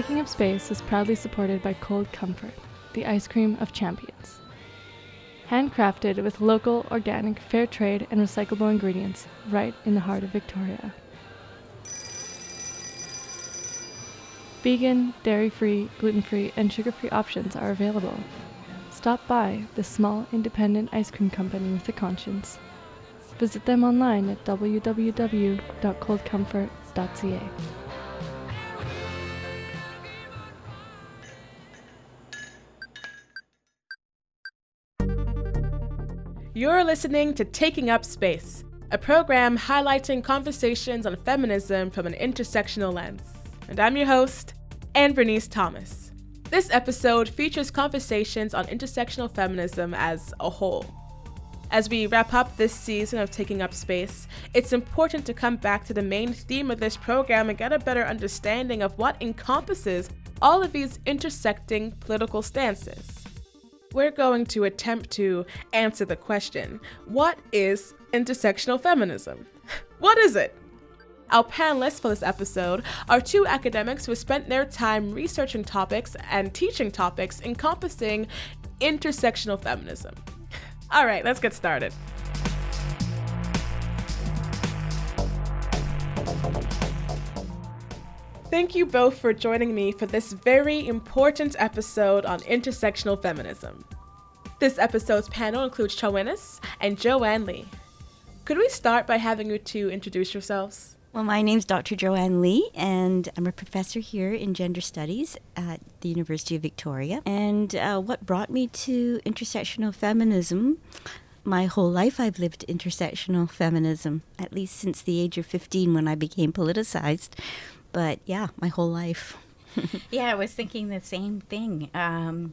Taking Up Space is proudly supported by Cold Comfort, the ice cream of champions. Handcrafted with local, organic, fair trade, and recyclable ingredients right in the heart of Victoria. Vegan, dairy free, gluten free, and sugar free options are available. Stop by the small, independent ice cream company with a conscience. Visit them online at www.coldcomfort.ca. You're listening to Taking Up Space, a program highlighting conversations on feminism from an intersectional lens. And I'm your host, Anne Bernice Thomas. This episode features conversations on intersectional feminism as a whole. As we wrap up this season of Taking Up Space, it's important to come back to the main theme of this program and get a better understanding of what encompasses all of these intersecting political stances we're going to attempt to answer the question what is intersectional feminism? What is it? Our panelists for this episode are two academics who have spent their time researching topics and teaching topics encompassing intersectional feminism. All right, let's get started. Thank you both for joining me for this very important episode on intersectional feminism. This episode's panel includes Chawinnis and Joanne Lee. Could we start by having you two introduce yourselves? Well, my name's Dr. Joanne Lee, and I'm a professor here in gender studies at the University of Victoria. And uh, what brought me to intersectional feminism? My whole life, I've lived intersectional feminism, at least since the age of 15 when I became politicized but yeah, my whole life. yeah, I was thinking the same thing. Um,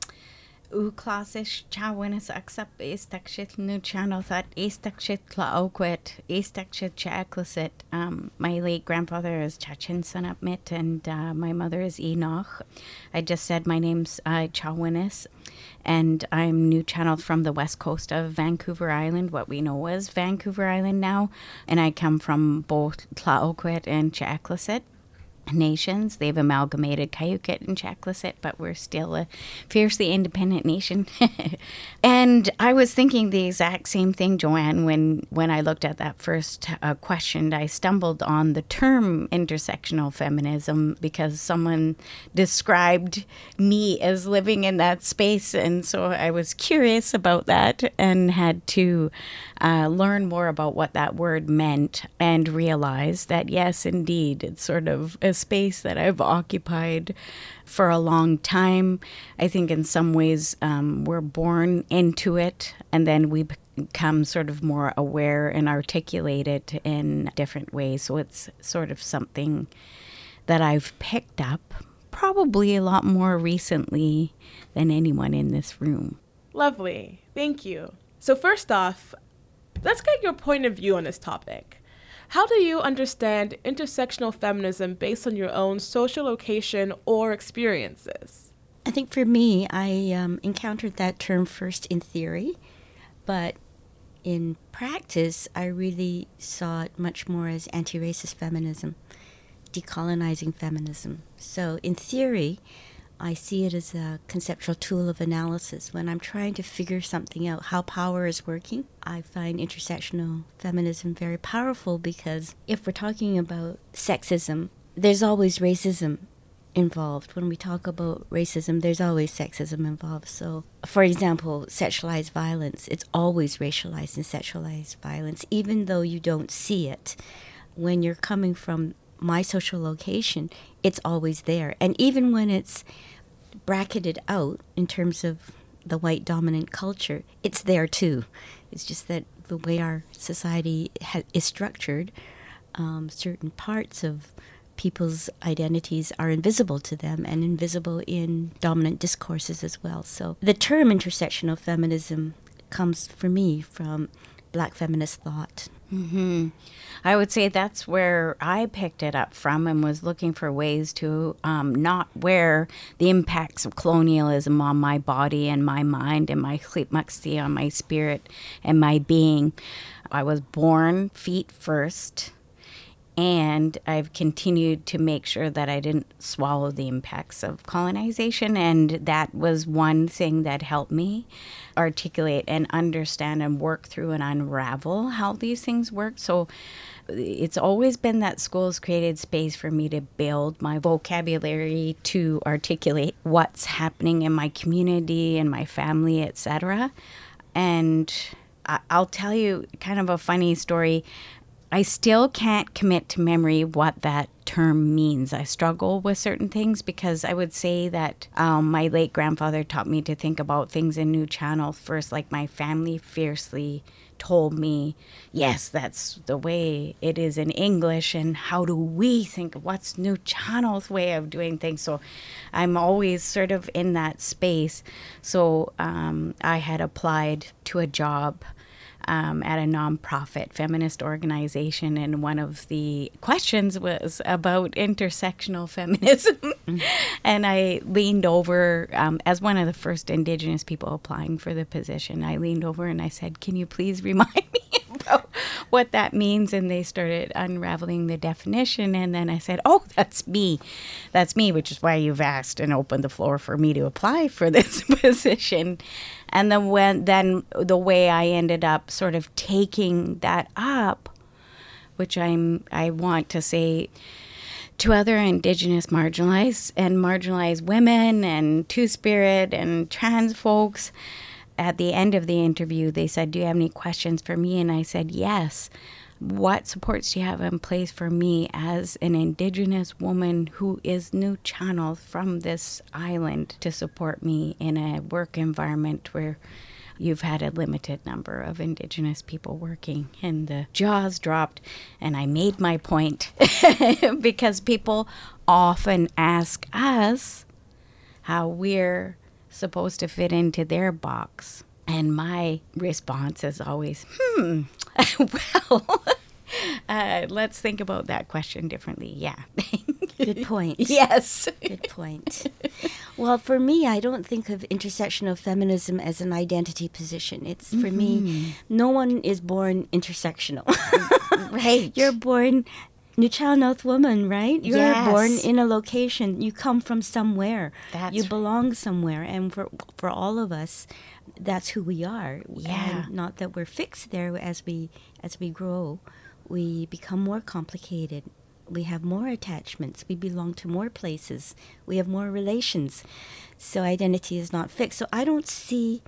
u klassisch chawinis accept istakshit Nuu-chah-nulth that istakshit tlaoquit istakshit chaklisit. Um, my late grandfather is Chachin Sanapmit and uh, my mother is Enoch. I just said my name's uh, and I'm new channeled from the west coast of Vancouver Island, what we know as Vancouver Island now, and I come from both Tla-o-qui-aht and Checleseht nations. They've amalgamated Kyuquot and Checleseht, but we're still a fiercely independent nation. and I was thinking the exact same thing, Joanne, when, when I looked at that first uh, question. I stumbled on the term intersectional feminism because someone described me as living in that space. And so I was curious about that and had to uh, learn more about what that word meant and realize that, yes, indeed, it's sort of a space that I've occupied for a long time. I think in some ways um, we're born into it and then we become sort of more aware and articulate it in different ways. So it's sort of something that I've picked up probably a lot more recently than anyone in this room. Lovely. Thank you. So, first off, let's get your point of view on this topic. How do you understand intersectional feminism based on your own social location or experiences? I think for me, I um, encountered that term first in theory, but in practice, I really saw it much more as anti racist feminism, decolonizing feminism. So, in theory, I see it as a conceptual tool of analysis. When I'm trying to figure something out, how power is working, I find intersectional feminism very powerful because if we're talking about sexism, there's always racism involved. When we talk about racism, there's always sexism involved. So, for example, sexualized violence, it's always racialized and sexualized violence, even though you don't see it. When you're coming from my social location, it's always there. And even when it's bracketed out in terms of the white dominant culture, it's there too. It's just that the way our society ha- is structured, um, certain parts of people's identities are invisible to them and invisible in dominant discourses as well. So the term intersectional feminism comes for me from black feminist thought. Mm-hmm. I would say that's where I picked it up from and was looking for ways to um, not wear the impacts of colonialism on my body and my mind and my chlipmuxti on my spirit and my being. I was born feet first and I've continued to make sure that I didn't swallow the impacts of colonization. And that was one thing that helped me articulate and understand and work through and unravel how these things work. So it's always been that schools created space for me to build my vocabulary to articulate what's happening in my community and my family, etc. And I'll tell you kind of a funny story. I still can't commit to memory what that term means. I struggle with certain things because I would say that um, my late grandfather taught me to think about things in new channels first, like my family fiercely told me, yes, that's the way it is in English, and how do we think? What's Nuu-chah-nulth's way of doing things? So I'm always sort of in that space. So um, I had applied to a job um, at a nonprofit feminist organization, and one of the questions was about intersectional feminism. Mm-hmm. and I leaned over, um, as one of the first Indigenous people applying for the position, I leaned over and I said, Can you please remind me about what that means? And they started unraveling the definition. And then I said, Oh, that's me. That's me, which is why you've asked and opened the floor for me to apply for this position. And then when then the way I ended up sort of taking that up, which I'm I want to say to other indigenous marginalized and marginalized women and two spirit and trans folks at the end of the interview they said do you have any questions for me? And i said yes what supports do you have in place for me as an Indigenous woman who is Nuu-chah-nulth from this island to support me in a work environment where you've had a limited number of Indigenous people working? And the jaws dropped, and I made my point because people often ask us how we're supposed to fit into their box. And my response is always, hmm, well, uh, let's think about that question differently. Yeah. Good point. yes. Good point. Well, for me, I don't think of intersectional feminism as an identity position. It's for mm-hmm. me, no one is born intersectional. right. You're born North woman, right? You're yes. born in a location. You come from somewhere. That's you belong somewhere, and for for all of us, that's who we are. Yeah. And not that we're fixed there as we as we grow we become more complicated. We have more attachments. We belong to more places. We have more relations. So identity is not fixed. So I don't see,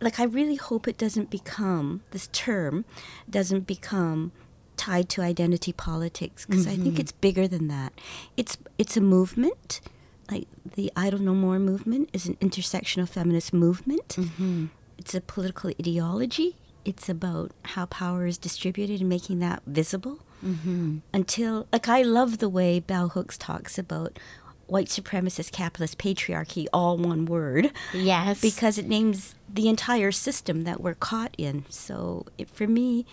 like, I really hope it doesn't become, this term doesn't become tied to identity politics because mm-hmm. I think mm-hmm. it's bigger than that. It's, it's a movement. Like the Idle No More movement is an intersectional feminist movement. Mm-hmm. It's a political ideology it's about how power is distributed and making that visible. Mm-hmm. Until, like, I love the way Bell Hooks talks about white supremacist capitalist patriarchy, all one word. Yes. Because it names the entire system that we're caught in. So it, for me,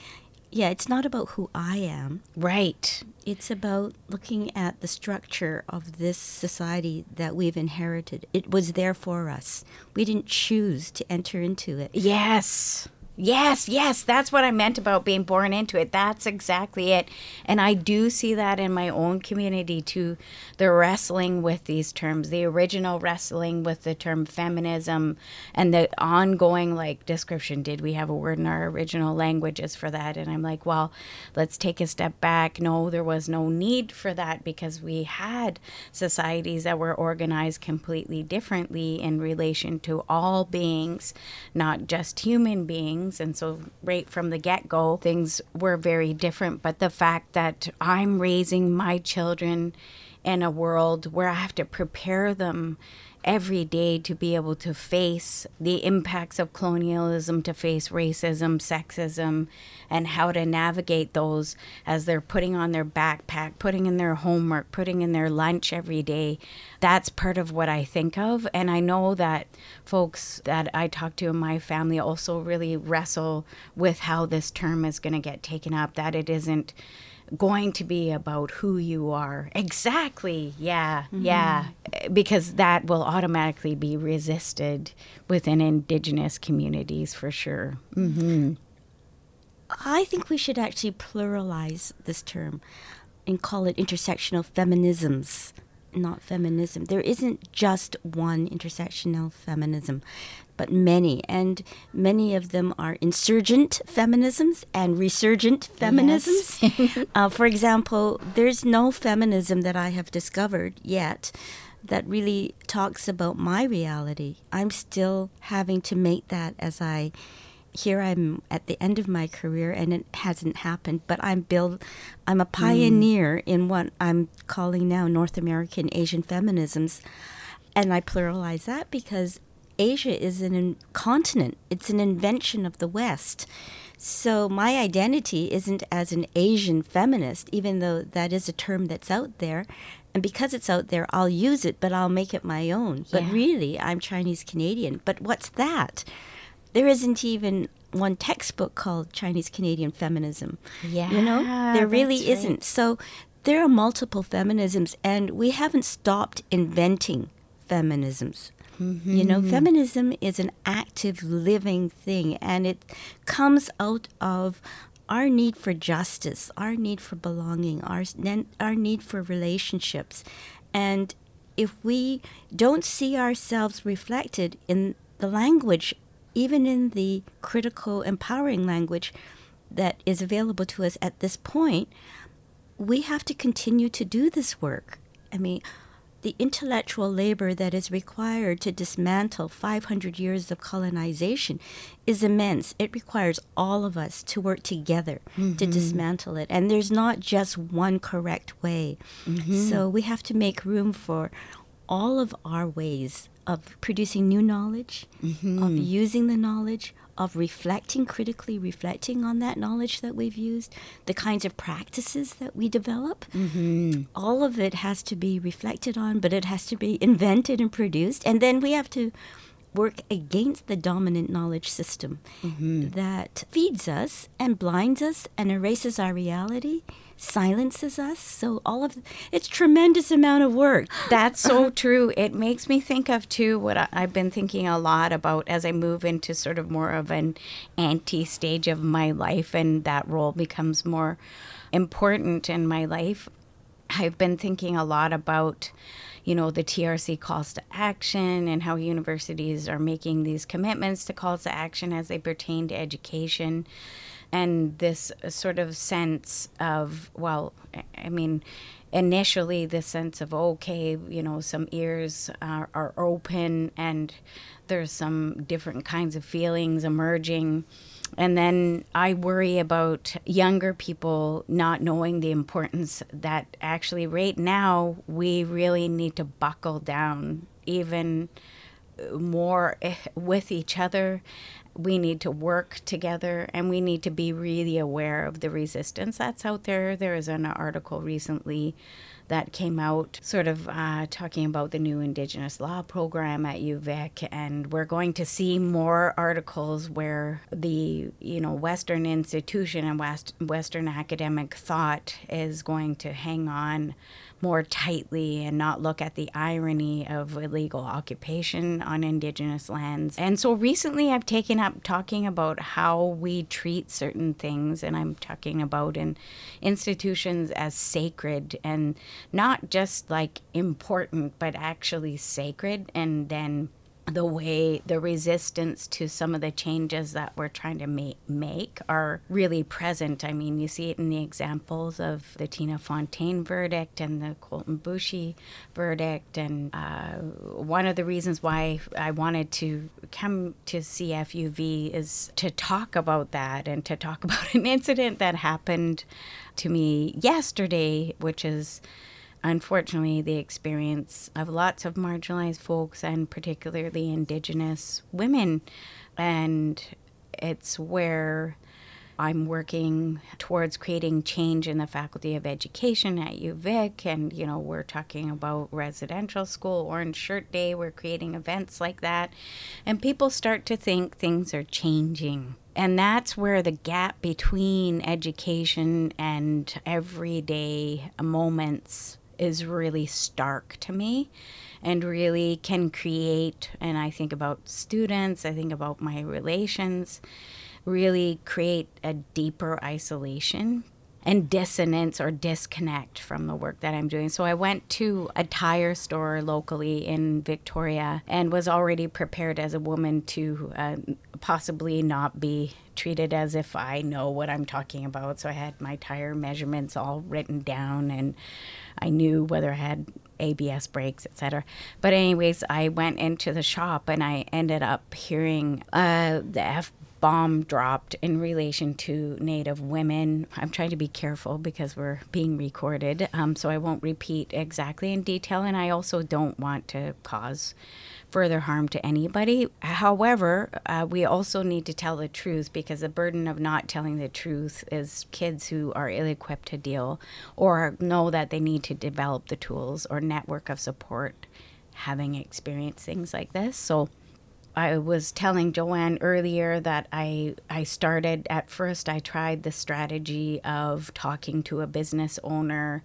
yeah, it's not about who I am. Right. It's about looking at the structure of this society that we've inherited. It was there for us. We didn't choose to enter into it. Yes. Yes, yes, that's what I meant about being born into it. That's exactly it. And I do see that in my own community too. The wrestling with these terms, the original wrestling with the term feminism, and the ongoing like description. Did we have a word in our original languages for that? And I'm like, well, let's take a step back. No, there was no need for that because we had societies that were organized completely differently in relation to all beings, not just human beings things. And so, right from the get go, things were very different. But the fact that I'm raising my children in a world where I have to prepare them every day to be able to face the impacts of colonialism, to face racism, sexism, and how to navigate those as they're putting on their backpack, putting in their homework, putting in their lunch every day. That's part of what I think of. And I know that folks that I talk to in my family also really wrestle with how this term is going to get taken up, that it isn't going to be about who you are. Exactly. Yeah. Mm-hmm. Yeah. Because that will automatically be resisted within indigenous communities for sure. Mm-hmm. I think we should actually pluralize this term and call it intersectional feminisms, not feminism. There isn't just one intersectional feminism, but many, and many of them are insurgent feminisms and resurgent feminisms. Yes. uh, for example, there's no feminism that I have discovered yet that really talks about my reality. I'm still having to make that as I here I'm at the end of my career and it hasn't happened, but I'm build I'm a pioneer mm. in what I'm calling now North American Asian feminisms. And I pluralize that because Asia is an continent. It's an invention of the West. So my identity isn't as an Asian feminist, even though that is a term that's out there. And because it's out there, I'll use it, but I'll make it my own. Yeah. But really, I'm Chinese Canadian. But what's that? There isn't even one textbook called Chinese Canadian feminism. Yeah. You know, there really isn't. So there are multiple feminisms, and we haven't stopped inventing feminisms. Mm-hmm. You know, feminism is an active, living thing, and it comes out of our need for justice, our need for belonging, our, our need for relationships. And if we don't see ourselves reflected in the language even in the critical, empowering language that is available to us at this point, we have to continue to do this work. I mean, the intellectual labor that is required to dismantle 500 years of colonization is immense. It requires all of us to work together mm-hmm. to dismantle it. And there's not just one correct way. Mm-hmm. So we have to make room for all of our ways of producing new knowledge, mm-hmm. of using the knowledge, of reflecting critically, reflecting on that knowledge that we've used, the kinds of practices that we develop. Mm-hmm. All of it has to be reflected on, but it has to be invented and produced. And then we have to work against the dominant knowledge system mm-hmm. that feeds us and blinds us and erases our reality silences us. So all of it's tremendous amount of work. That's so true. It makes me think of too what I, I've been thinking a lot about as I move into sort of more of an anti stage of my life, and that role becomes more important in my life. I've been thinking a lot about you know, the TRC calls to action and how universities are making these commitments to calls to action as they pertain to education and this sort of sense of well i mean initially the sense of okay you know some ears are, are open and there's some different kinds of feelings emerging. And then I worry about younger people not knowing the importance that actually, right now, we really need to buckle down even more eh, with each other we need to work together and we need to be really aware of the resistance that's out there. There is an article recently that came out sort of uh, talking about the new Indigenous law program at UVic, and we're going to see more articles where the you know Western institution and West Western academic thought is going to hang on more tightly and not look at the irony of illegal occupation on Indigenous lands. And so recently I've taken up talking about how we treat certain things, and I'm talking about in institutions as sacred and not just like important, but actually sacred, and then the way the resistance to some of the changes that we're trying to make, make are really present. I mean, you see it in the examples of the Tina Fontaine verdict and the Colton Boushie verdict. And uh, one of the reasons why I wanted to come to CFUV is to talk about that and to talk about an incident that happened to me yesterday, which is unfortunately, the experience of lots of marginalized folks and particularly Indigenous women. And it's where I'm working towards creating change in the Faculty of Education at UVic. And, you know, we're talking about residential school, Orange Shirt Day. We're creating events like that. And people start to think things are changing. And that's where the gap between education and everyday moments is really stark to me and really can create and I think about students, I think about my relations really create a deeper isolation and dissonance or disconnect from the work that I'm doing. So I went to a tire store locally in Victoria and was already prepared as a woman to uh, possibly not be treated as if I know what I'm talking about. So I had my tire measurements all written down and I knew whether I had ABS brakes, etc. But anyways, I went into the shop and I ended up hearing uh, the F bomb dropped in relation to Native women. I'm trying to be careful because we're being recorded, um, so I won't repeat exactly in detail, and I also don't want to cause further harm to anybody. However, uh, we also need to tell the truth because the burden of not telling the truth is kids who are ill equipped to deal or know that they need to develop the tools or network of support having experienced things like this. So, I was telling Joanne earlier that I I started at first I tried the strategy of talking to a business owner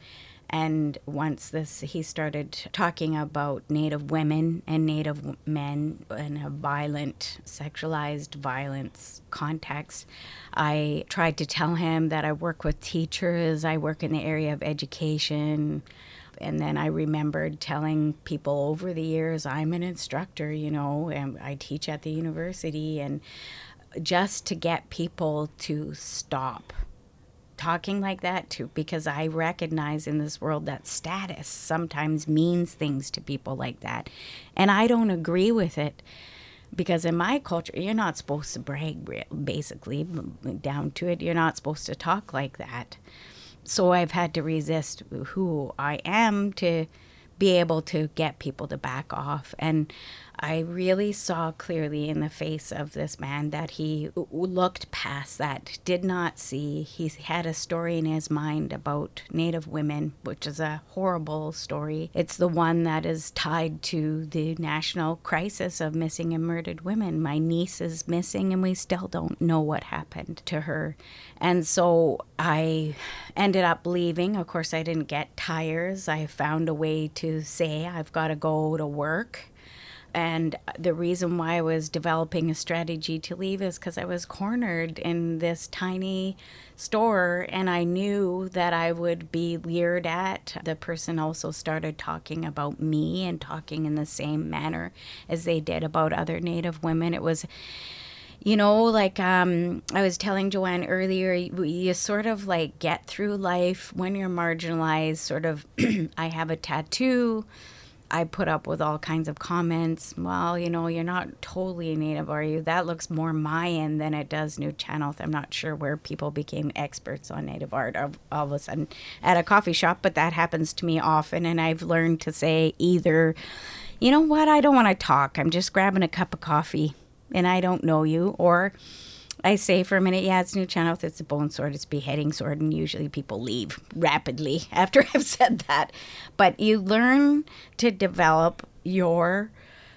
and once this he started talking about native women and native men in a violent sexualized violence context. I tried to tell him that I work with teachers I work in the area of education. And then I remembered telling people over the years, I'm an instructor, you know, and I teach at the university, and just to get people to stop talking like that too because I recognize in this world that status sometimes means things to people like that. And I don't agree with it because in my culture you're not supposed to brag basically down to it you're not supposed to talk like that so I've had to resist who I am to be able to get people to back off. And I really saw clearly in the face of this man that he looked past that, did not see. He had a story in his mind about Native women, which is a horrible story. It's the one that is tied to the national crisis of missing and murdered women. My niece is missing, and we still don't know what happened to her. And so I ended up leaving. Of course, I didn't get tires. I found a way to say, I've got to go to work and the reason why I was developing a strategy to leave is because I was cornered in this tiny store and I knew that I would be leered at. The person also started talking about me and talking in the same manner as they did about other Native women. It was you know like um, i was telling joanne earlier you, you, sort of like get through life when you're marginalized sort of i have a tattoo I put up with all kinds of comments. Well, you know, you're not totally native, are you? That looks more Mayan than it does Nuu-chah-nulth. I'm not sure where people became experts on native art all, all of a sudden at a coffee shop, but that happens to me often. And I've learned to say either, you know what, I don't want to talk. I'm just grabbing a cup of coffee and I don't know you, or I say for a minute, yeah, it's Nuu-chah-nulth. It's a bone sword. It's beheading sword, and usually people leave rapidly after I've said that. But you learn to develop your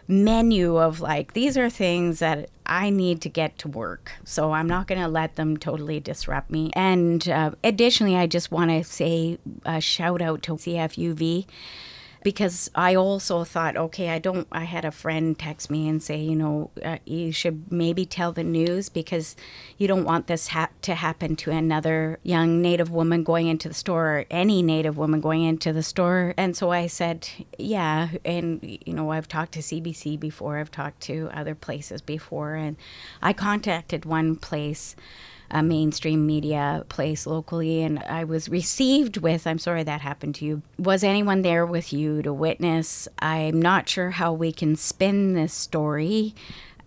menu of like these are things that I need to get to work. So I'm not going to let them totally disrupt me. And uh, additionally, I just want to say a shout out to CFUV because I also thought, okay, I don't. I had a friend text me and say, you know, uh, you should maybe tell the news because you don't want this ha- to happen to another young Native woman going into the store, or any Native woman going into the store. And so I said, yeah, and you know, I've talked to CBC before, I've talked to other places before, and I contacted one place a mainstream media place locally, and I was received with, I'm sorry that happened to you. Was anyone there with you to witness? I'm not sure how we can spin this story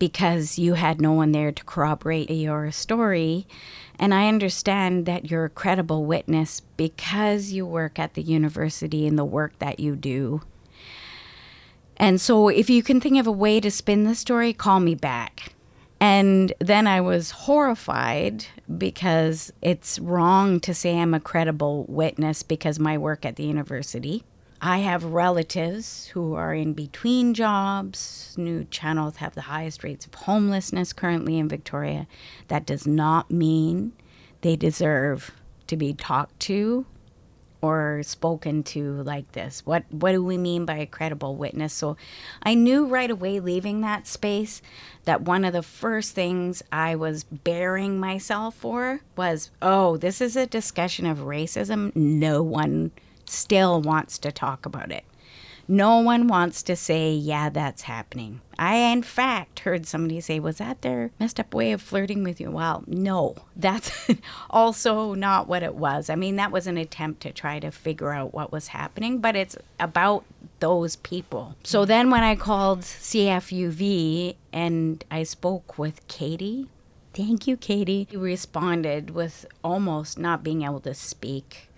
because you had no one there to corroborate your story. And I understand that you're a credible witness because you work at the university and the work that you do. And so, if you can think of a way to spin the story, call me back. And then I was horrified because it's wrong to say I'm a credible witness because my work at the university. I have relatives who are in between jobs. New channels have the highest rates of homelessness currently in Victoria. That does not mean they deserve to be talked to or spoken to like this? What what do we mean by a credible witness? So I knew right away leaving that space that one of the first things I was bearing myself for was, oh, this is a discussion of racism. No one still wants to talk about it. No one wants to say, yeah, that's happening. I, in fact, heard somebody say, was that their messed up way of flirting with you? Well, no, that's also not what it was. I mean, that was an attempt to try to figure out what was happening, but it's about those people. So then when I called CFUV and I spoke with Katie, thank you, Katie, he responded with almost not being able to speak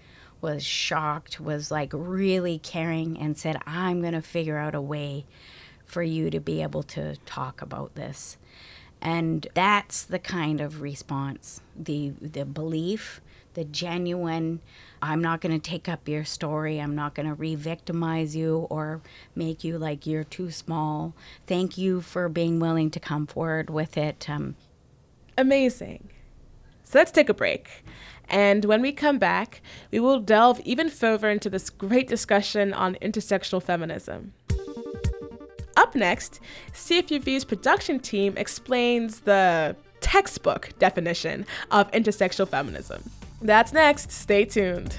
was shocked, was like really caring, and said, I'm going to figure out a way for you to be able to talk about this. And that's the kind of response, the, the belief, the genuine, I'm not going to take up your story. I'm not going to re victimize you or make you like you're too small. Thank you for being willing to come forward with it. Um, Amazing. So let's take a break. And when we come back, we will delve even further into this great discussion on intersectional feminism. Up next, CFUV's production team explains the textbook definition of intersectional feminism. That's next. Stay tuned.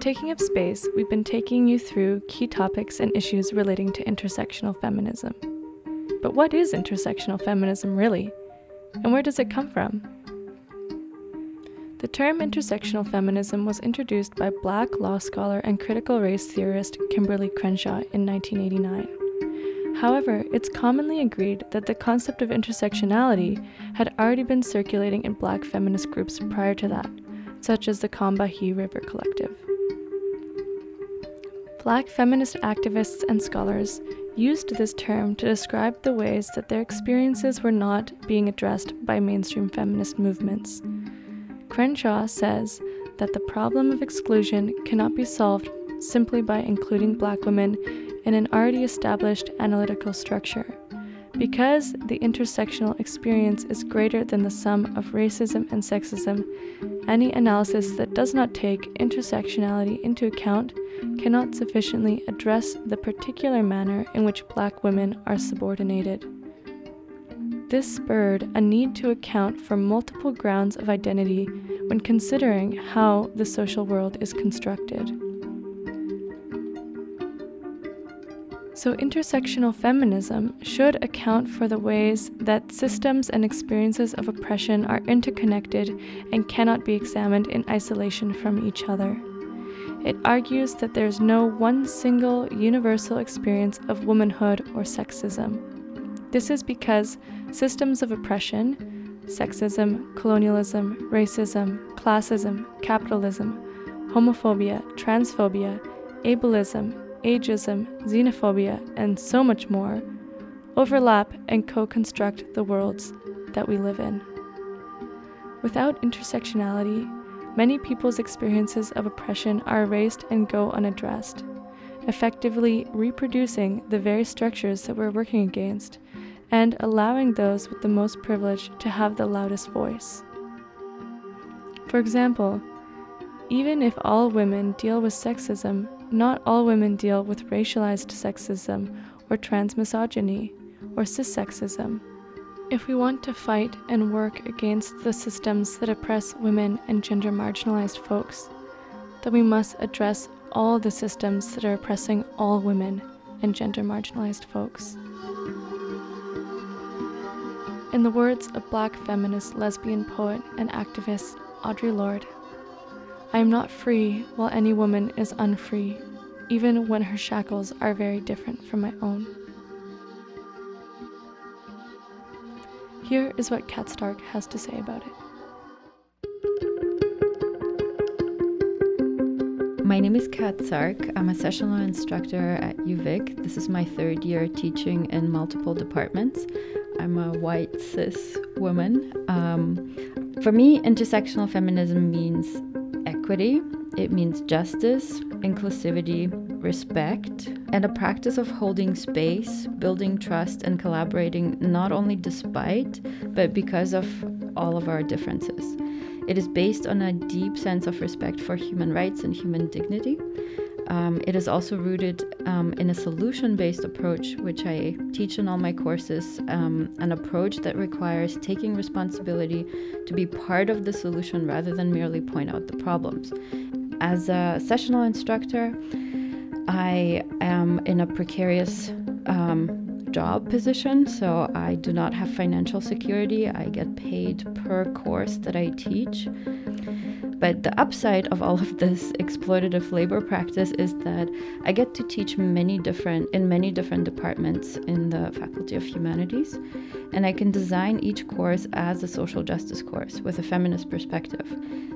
Taking Up Space, we've been taking you through key topics and issues relating to intersectional feminism. But what is intersectional feminism really? And where does it come from? The term intersectional feminism was introduced by black law scholar and critical race theorist Kimberlé Crenshaw in 1989. However, it's commonly agreed that the concept of intersectionality had already been circulating in black feminist groups prior to that, such as the Combahee River Collective. Black feminist activists and scholars used this term to describe the ways that their experiences were not being addressed by mainstream feminist movements. Crenshaw says that the problem of exclusion cannot be solved simply by including black women in an already established analytical structure. Because the intersectional experience is greater than the sum of racism and sexism, any analysis that does not take intersectionality into account cannot sufficiently address the particular manner in which black women are subordinated. This spurred a need to account for multiple grounds of identity when considering how the social world is constructed. So, intersectional feminism should account for the ways that systems and experiences of oppression are interconnected and cannot be examined in isolation from each other. It argues that there's no one single universal experience of womanhood or sexism. This is because systems of oppression, sexism, colonialism, racism, classism, capitalism, homophobia, transphobia, ableism, ageism, xenophobia, and so much more overlap and co construct the worlds that we live in. Without intersectionality, many people's experiences of oppression are erased and go unaddressed, effectively reproducing the very structures that we're working against and allowing those with the most privilege to have the loudest voice. For example, even if all women deal with sexism, not all women deal with racialized sexism or transmisogyny or cissexism. If we want to fight and work against the systems that oppress women and gender marginalized folks, then we must address all the systems that are oppressing all women and gender marginalized folks. In the words of black feminist, lesbian poet, and activist Audre Lorde, I am not free while any woman is unfree, even when her shackles are very different from my own. Here is what Kat Sark has to say about it. My name is Kat Sark. I'm a sessional instructor at UVic. This is my third year teaching in multiple departments. I'm a white cis woman. Um, For me, intersectional feminism means equity, it means justice, inclusivity, respect, and a practice of holding space, building trust, and collaborating not only despite, but because of all of our differences. It is based on a deep sense of respect for human rights and human dignity. Um, it is also rooted um, in a solution based approach, which I teach in all my courses, um, an approach that requires taking responsibility to be part of the solution rather than merely point out the problems. As a sessional instructor, I am in a precarious um, job position, so I do not have financial security. I get paid per course that I teach. But the upside of all of this exploitative labor practice is that I get to teach many different in many different departments in the Faculty of Humanities, and I can design each course as a social justice course with a feminist perspective.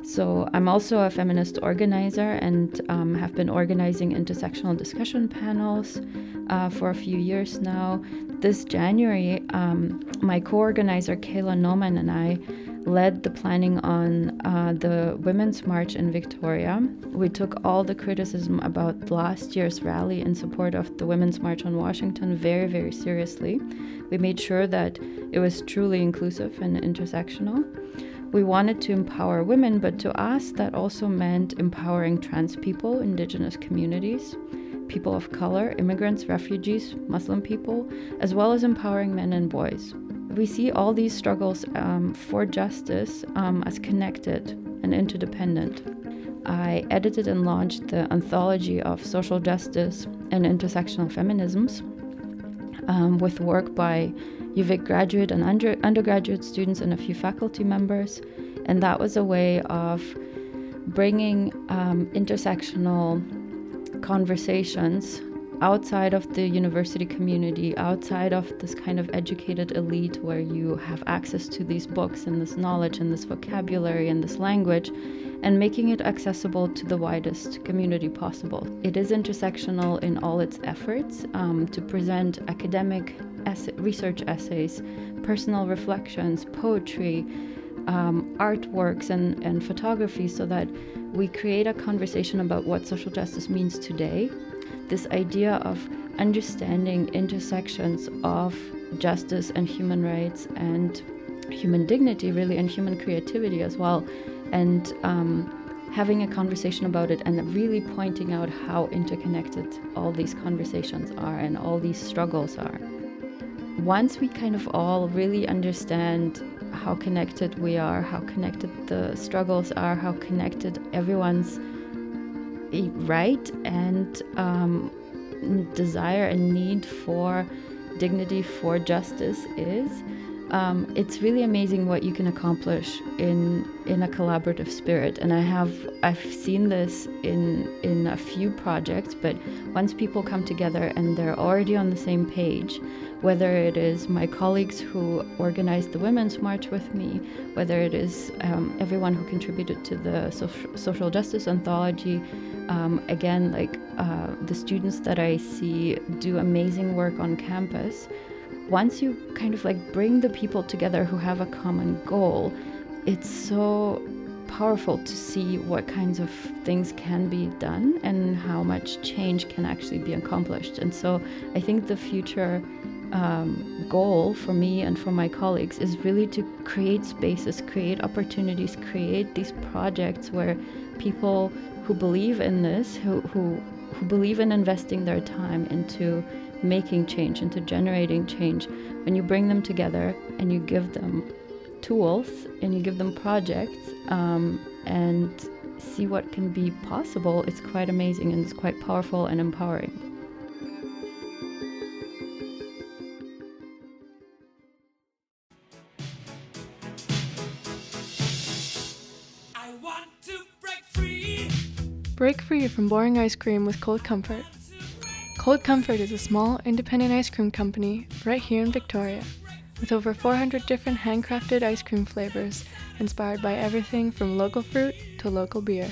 So I'm also a feminist organizer and um, have been organizing intersectional discussion panels uh, for a few years now. This January, um, my co-organizer Kayla Noman and I led the planning on uh, the Women's March in Victoria. We took all the criticism about last year's rally in support of the Women's March on Washington very, very seriously. We made sure that it was truly inclusive and intersectional. We wanted to empower women, but to us, that also meant empowering trans people, indigenous communities, people of color, immigrants, refugees, Muslim people, as well as empowering men and boys we see all these struggles um, for justice um, as connected and interdependent. I edited and launched the anthology of social justice and intersectional feminisms um, with work by UVic graduate and under- undergraduate students and a few faculty members. And that was a way of bringing um, intersectional conversations outside of the university community, outside of this kind of educated elite where you have access to these books and this knowledge and this vocabulary and this language, and making it accessible to the widest community possible. It is intersectional in all its efforts um, to present academic essay, research essays, personal reflections, poetry. Um, artworks and, and photography so that we create a conversation about what social justice means today this idea of understanding intersections of justice and human rights and human dignity, really, and human creativity as well. And um, having a conversation about it and really pointing out how interconnected all these conversations are and all these struggles are. Once we kind of all really understand how connected we are, how connected the struggles are, how connected everyone's right and um, desire and need for dignity, for justice is, um, it's really amazing what you can accomplish in in a collaborative spirit. And I have I've seen this in in a few projects, but once people come together and they're already on the same page, whether it is my colleagues who organized the Women's March with me, whether it is um, everyone who contributed to the social, social justice anthology, um, again, like uh, the students that I see do amazing work on campus. Once you kind of like bring the people together who have a common goal, it's so powerful to see what kinds of things can be done and how much change can actually be accomplished. And so I think the future um, goal for me and for my colleagues is really to create spaces, create opportunities, create these projects where people who believe in this, who, who, who believe in investing their time into making change, into generating change, when you bring them together and you give them tools and you give them projects um, and see what can be possible, it's quite amazing and it's quite powerful and empowering. Break free from boring ice cream with Cold Comfort. Cold Comfort is a small, independent ice cream company right here in Victoria, with over 400 different handcrafted ice cream flavors inspired by everything from local fruit to local beer.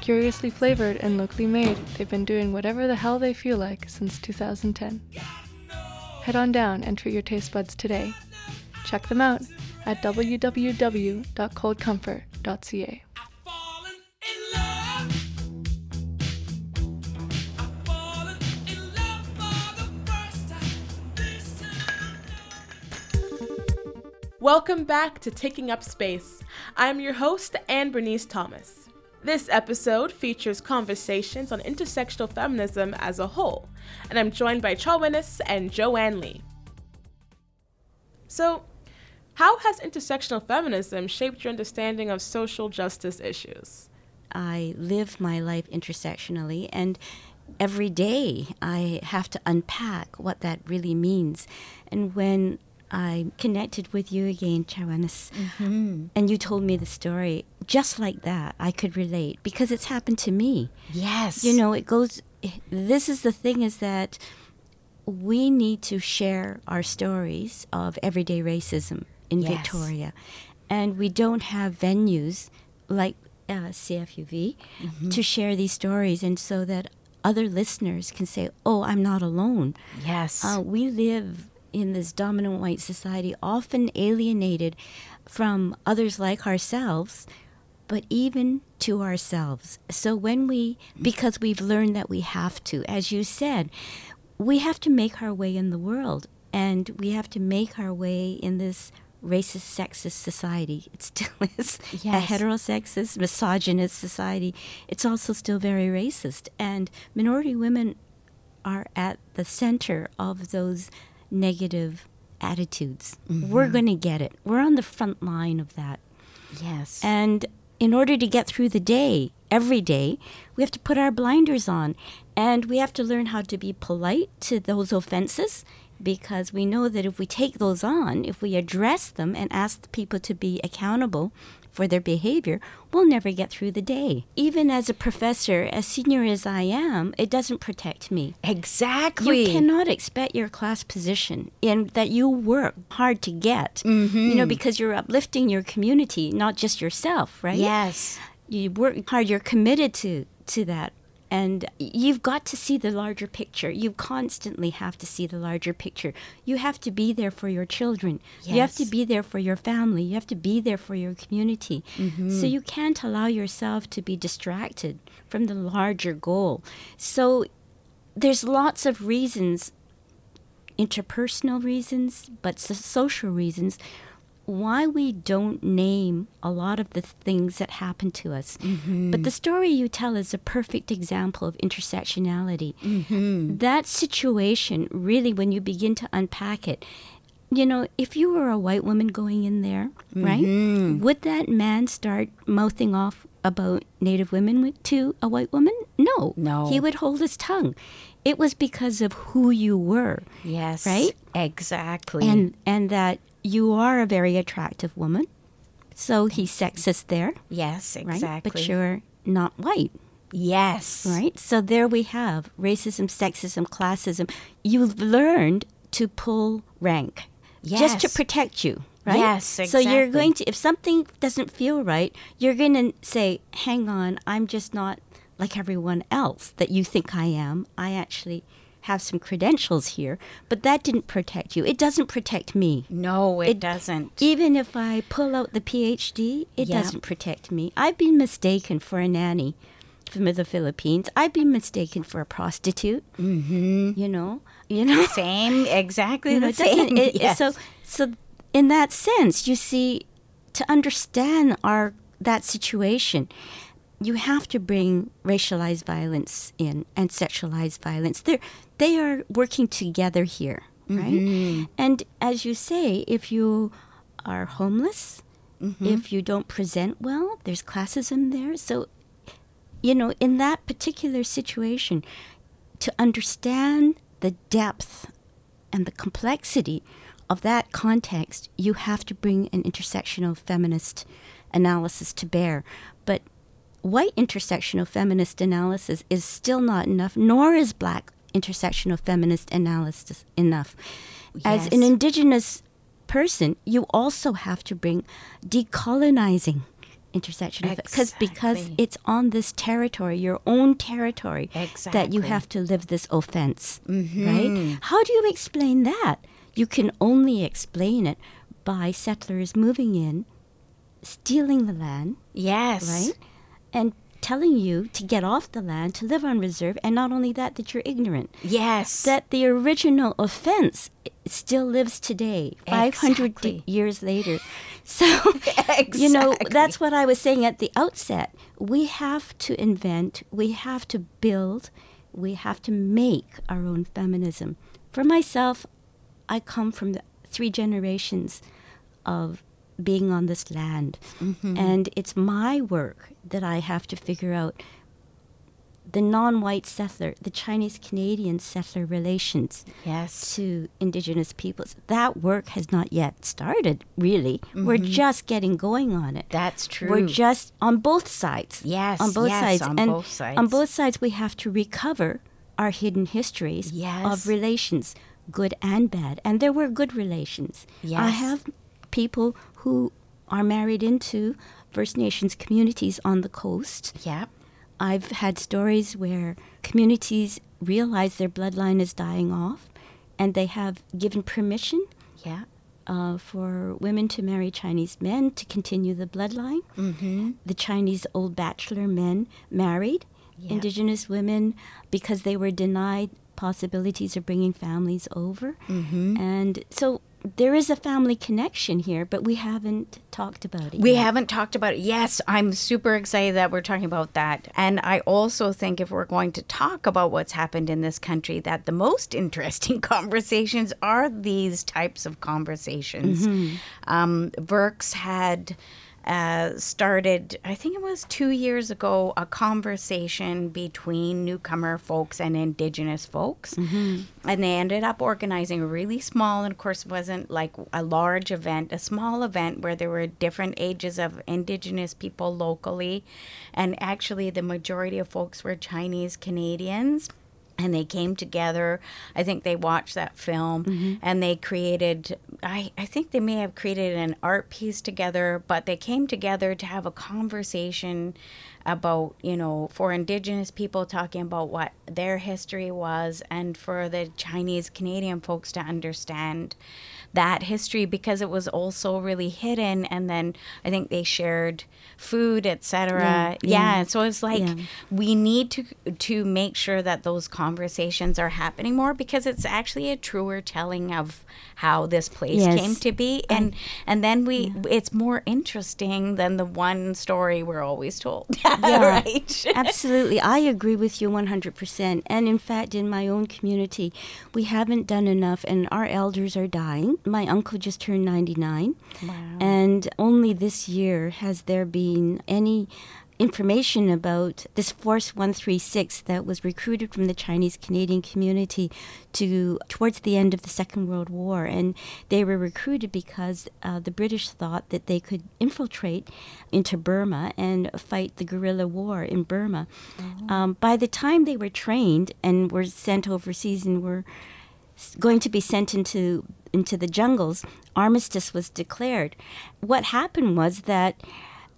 Curiously flavored and locally made, they've been doing whatever the hell they feel like since 2010. Head on down and treat your taste buds today. Check them out at www.coldcomfort.ca. Welcome back to Taking Up Space. I'm your host, Anne Bernice Thomas. This episode features conversations on intersectional feminism as a whole, and I'm joined by Chawanis and Joanne Lee. So, how has intersectional feminism shaped your understanding of social justice issues? I live my life intersectionally, and every day I have to unpack what that really means. And when I connected with you again, Chawanis, and you told me the story, just like that, I could relate because it's happened to me. Yes. You know, it goes. This is the thing: is that we need to share our stories of everyday racism in Yes. Victoria, and we don't have venues like uh, CFUV to share these stories, and so that other listeners can say, "Oh, I'm not alone." Yes. Uh, we live in this dominant white society, often alienated from others like ourselves, but even to ourselves. So when we, mm-hmm. because we've learned that we have to, as you said, we have to make our way in the world and we have to make our way in this racist, sexist society. It still is a heterosexist, misogynist society. It's also still very racist. And minority women are at the center of those negative attitudes. Mm-hmm. We're going to get it. We're on the front line of that. yes. And in order to get through the day, every day, we have to put our blinders on and we have to learn how to be polite to those offenses because we know that if we take those on, if we address them and ask people to be accountable for their behavior, we'll never get through the day. Even as a professor, as senior as I am, it doesn't protect me. exactly. You cannot expect your class position in that you work hard to get. You know, mm-hmm. because you're uplifting your community, not just yourself, right? Yes. You work hard. You're committed to to that, and you've got to see the larger picture. You constantly have to see the larger picture. You have to be there for your children. You have to be there for your family. You have to be there for your community. Mm-hmm. So you can't allow yourself to be distracted from the larger goal. So there's lots of reasons interpersonal reasons but social reasons why we don't name a lot of the things that happen to us. Mm-hmm. But the story you tell is a perfect example of intersectionality. Mm-hmm. That situation really when you begin to unpack it you know if you were a white woman going in there right mm-hmm. would that man start mouthing off about native women to a white woman? No. No. he would hold his tongue. It was because of who you were. Yes. Right? Exactly. and and that you are a very attractive woman. So he's sexist there yes, right? Exactly. but you're not white. Yes. right? So there we have racism sexism classism. You've learned to pull rank just to protect you right? Yes, exactly. so you're going to if something doesn't feel right you're going to say hang on i'm just not like everyone else that you think i am. I actually have some credentials here but that didn't protect you it doesn't protect me No, it, It- doesn't. even if I pull out the PhD, it Yeah. doesn't protect me. I've been mistaken for a nanny from the Philippines. I've been mistaken for a prostitute. Mm-hmm. You know, you know. same. Exactly You know, the same. it- yes. So, so in that sense, you see, to understand our that situation, you have to bring racialized violence in and sexualized violence. They they are working together here, right? Mm-hmm. And as you say, if you are homeless, mm-hmm. if you don't present well, there's classism there. So, you know, in that particular situation, to understand the depth and the complexity of that context, you have to bring an intersectional feminist analysis to bear. But white intersectional feminist analysis is still not enough, nor is black intersectional feminist analysis enough. As an indigenous person, you also have to bring decolonizing intersectional because because it's on this territory, your own territory, that you have to live this offense, mm-hmm. right? How do you explain that? You can only explain it by settlers moving in, stealing the land, Yes. right? And telling you to get off the land, to live on reserve, and not only that, that you're ignorant. Yes. That the original offense still lives today, 500 Exactly. years later. So, you know, that's what I was saying at the outset. We have to invent, we have to build, we have to make our own feminism. For myself, I come from the three generations of being on this land. Mm-hmm. And it's my work that I have to figure out the non white settler, the Chinese Canadian settler relations yes. to Indigenous peoples. That work has not yet started, really. We're mm-hmm. just getting going on it. That's true. We're just on both sides. Yes, on both yes, sides. on and both sides. On both sides, we have to recover our hidden histories Yes. of relations, good and bad. And there were good relations. Yes. I have people who are married into First Nations communities on the coast. Yeah. I've had stories where communities realize their bloodline is dying off and they have given permission Yeah. uh, for women to marry Chinese men to continue the bloodline. Mm-hmm. The Chinese old bachelor men married Yeah. indigenous women because they were denied possibilities of bringing families over. Mm-hmm. And so there is a family connection here, but we haven't talked about it We yet. haven't talked about it. Yes, I'm super excited that we're talking about that. And I also think if we're going to talk about what's happened in this country, that the most interesting conversations are these types of conversations. Um, Verks had. Uh, started, I think it was two years ago, a conversation between newcomer folks and indigenous folks. And they ended up organizing a really small, and of course, it wasn't like a large event, a small event where there were different ages of indigenous people locally. And actually, the majority of folks were Chinese Canadians and they came together. I think they watched that film. Mm-hmm. And they created I, I think they may have created an art piece together but they came together to have a conversation about you know for indigenous people talking about what their history was and for the chinese canadian folks to understand that history because it was also really hidden and then i think they shared food etc Yeah, yeah, yeah. so it's like Yeah. we need to to make sure that those conversations are happening more because it's actually a truer telling of how this place Yes. came to be and and then we it's more interesting than the one story we're always told right Absolutely. I agree with you 100%. And in fact, in my own community, we haven't done enough, and our elders are dying. My uncle just turned 99. Wow. And only this year has there been any information about this Force 136 that was recruited from the Chinese Canadian community to towards the end of the Second World War and they were recruited because uh, the British thought that they could infiltrate into Burma and fight the guerrilla war in Burma. Um, by the time they were trained and were sent overseas and were going to be sent into into the jungles, armistice was declared. What happened was that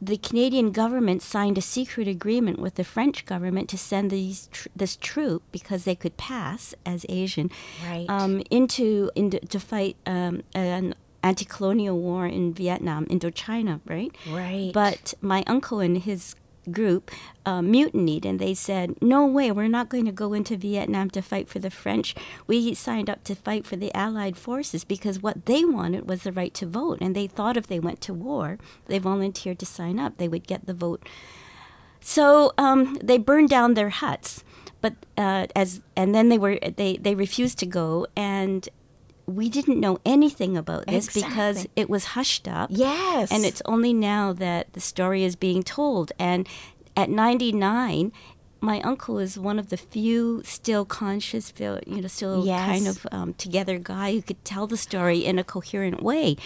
the Canadian government signed a secret agreement with the French government to send these tr- this troop because they could pass as Asian Right. um, into, into to fight um, an anti-colonial war in Vietnam, Indochina, right? Right. But my uncle and his group uh, mutinied and they said, No way, we're not going to go into Vietnam to fight for the French. We signed up to fight for the Allied forces because what they wanted was the right to vote. And they thought if they went to war, they volunteered to sign up, they would get the vote. So um, they burned down their huts, but uh, as and then they were they they refused to go, and we didn't know anything about this because it was hushed up. Yes. and it's only now that the story is being told. And at ninety nine. My uncle is one of the few still conscious, feel you know, still Yes. kind of um, together guy who could tell the story in a coherent way.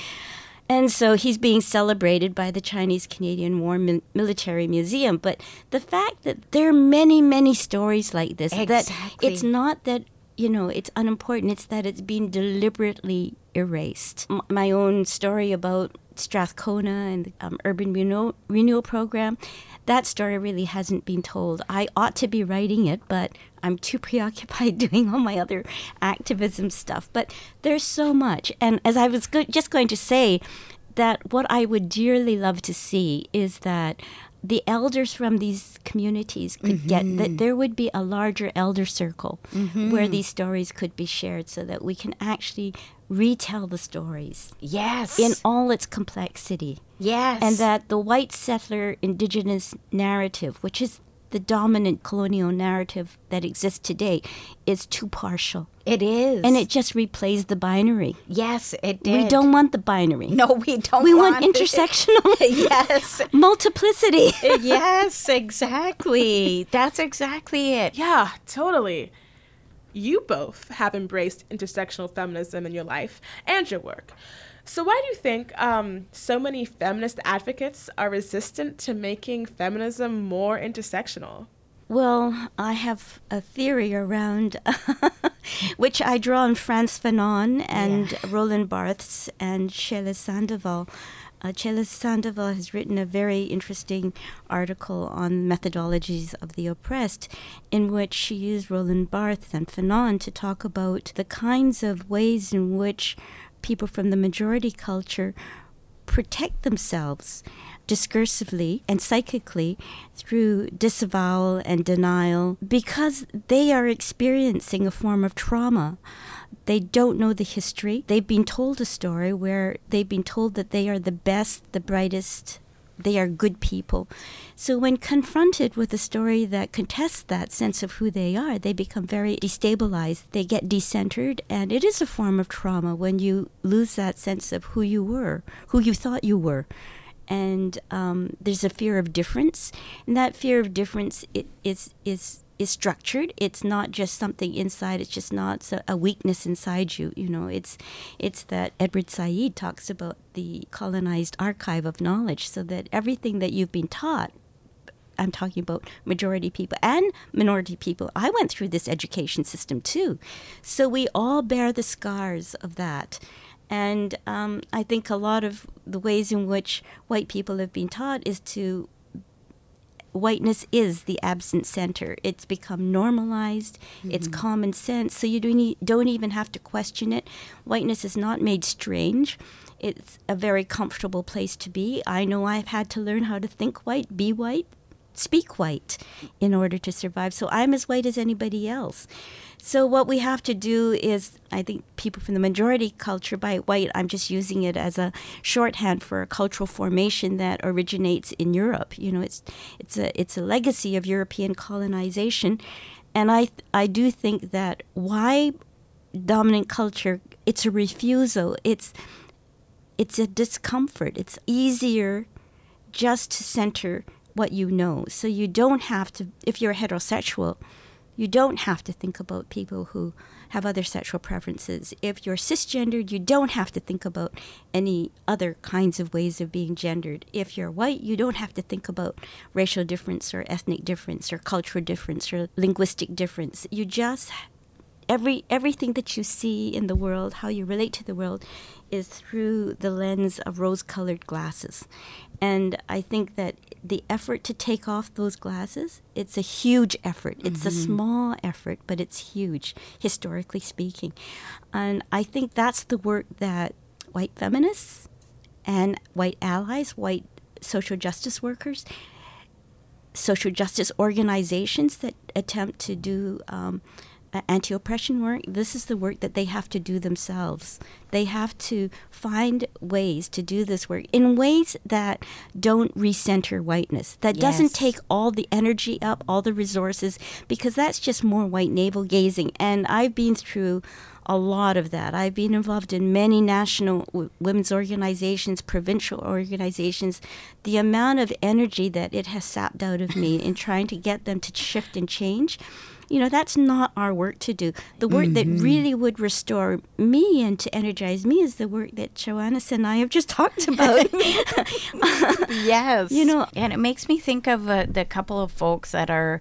And so he's being celebrated by the Chinese Canadian War Mil- Military Museum. But the fact that there are many, many stories like this, that it's not that, you know, it's unimportant, it's that it's being deliberately erased. M- my own story about Strathcona and the um, urban renewal, renewal program, that story really hasn't been told. I ought to be writing it, but I'm too preoccupied doing all my other activism stuff. But there's so much. And as I was go- just going to say, that what I would dearly love to see is that the elders from these communities could get that mm-hmm. there would be a larger elder circle mm-hmm. where these stories could be shared so that we can actually retell the stories Yes. in all its complexity yes. and that the white settler indigenous narrative which is the dominant colonial narrative that exists today is too partial it is. and it just replays the binary Yes, it did. we don't want the binary No, we don't. we want it. intersectional yes. multiplicity uh, yes, exactly. That's exactly it. Yeah, totally. You both have embraced intersectional feminism in your life and your work. So, why do you think um, so many feminist advocates are resistant to making feminism more intersectional? Well, I have a theory around which I draw on Frantz Fanon and Roland Barthes and Chela Sandoval. Uh, Chela Sandoval has written a very interesting article on methodologies of the oppressed, in which she used Roland Barthes and Fanon to talk about the kinds of ways in which people from the majority culture protect themselves discursively and psychically through disavowal and denial because they are experiencing a form of trauma. They don't know the history. They've been told a story where they've been told that they are the best, the brightest, they are good people. So when confronted with a story that contests that sense of who they are, they become very destabilized. They get decentered, and it is a form of trauma when you lose that sense of who you were, who you thought you were. And um, there's a fear of difference, and that fear of difference it is is is structured. It's not just something inside. It's just not a weakness inside you. You know, it's it's that Edward Said talks about the colonized archive of knowledge, so that everything that you've been taught. I'm talking about majority people and minority people. I went through this education system too. So we all bear the scars of that. And um, I think a lot of the ways in which white people have been taught is to whiteness is the absent center. It's become normalized. It's mm-hmm. common sense. So you don't, don't even have to question it. Whiteness is not made strange. It's a very comfortable place to be. I know I've had to learn how to think white, be white, speak white in order to survive. So I'm as white as anybody else. So what we have to do is, I think people from the majority culture, by white, I'm just using it as a shorthand for a cultural formation that originates in Europe. You know, it's it's a it's a legacy of European colonization, and I I do think that why dominant culture it's a refusal. It's it's a discomfort. It's easier just to center what you know. So you don't have to, if you're heterosexual, you don't have to think about people who have other sexual preferences. If you're cisgendered, you don't have to think about any other kinds of ways of being gendered. If you're white, you don't have to think about racial difference or ethnic difference or cultural difference or linguistic difference. You just every everything that you see in the world, how you relate to the world, is through the lens of rose-colored glasses. And I think that the effort to take off those glasses, it's a huge effort. It's a small effort, but it's huge, historically speaking. And I think that's the work that white feminists and white allies, white social justice workers, social justice organizations that attempt to do um, a- anti-oppression work this is the work that they have to do themselves they have to find ways to do this work in ways that don't recenter whiteness that doesn't take all the energy up all the resources because that's just more white navel gazing and i've been through a lot of that. I've been involved in many national w- women's organizations, provincial organizations. The amount of energy that it has sapped out of me in trying to get them to shift and change, you know, that's not our work to do. The work that really would restore me and to energize me is the work that Joannis and I have just talked about. Yes. You know- and it makes me think of uh, the couple of folks that are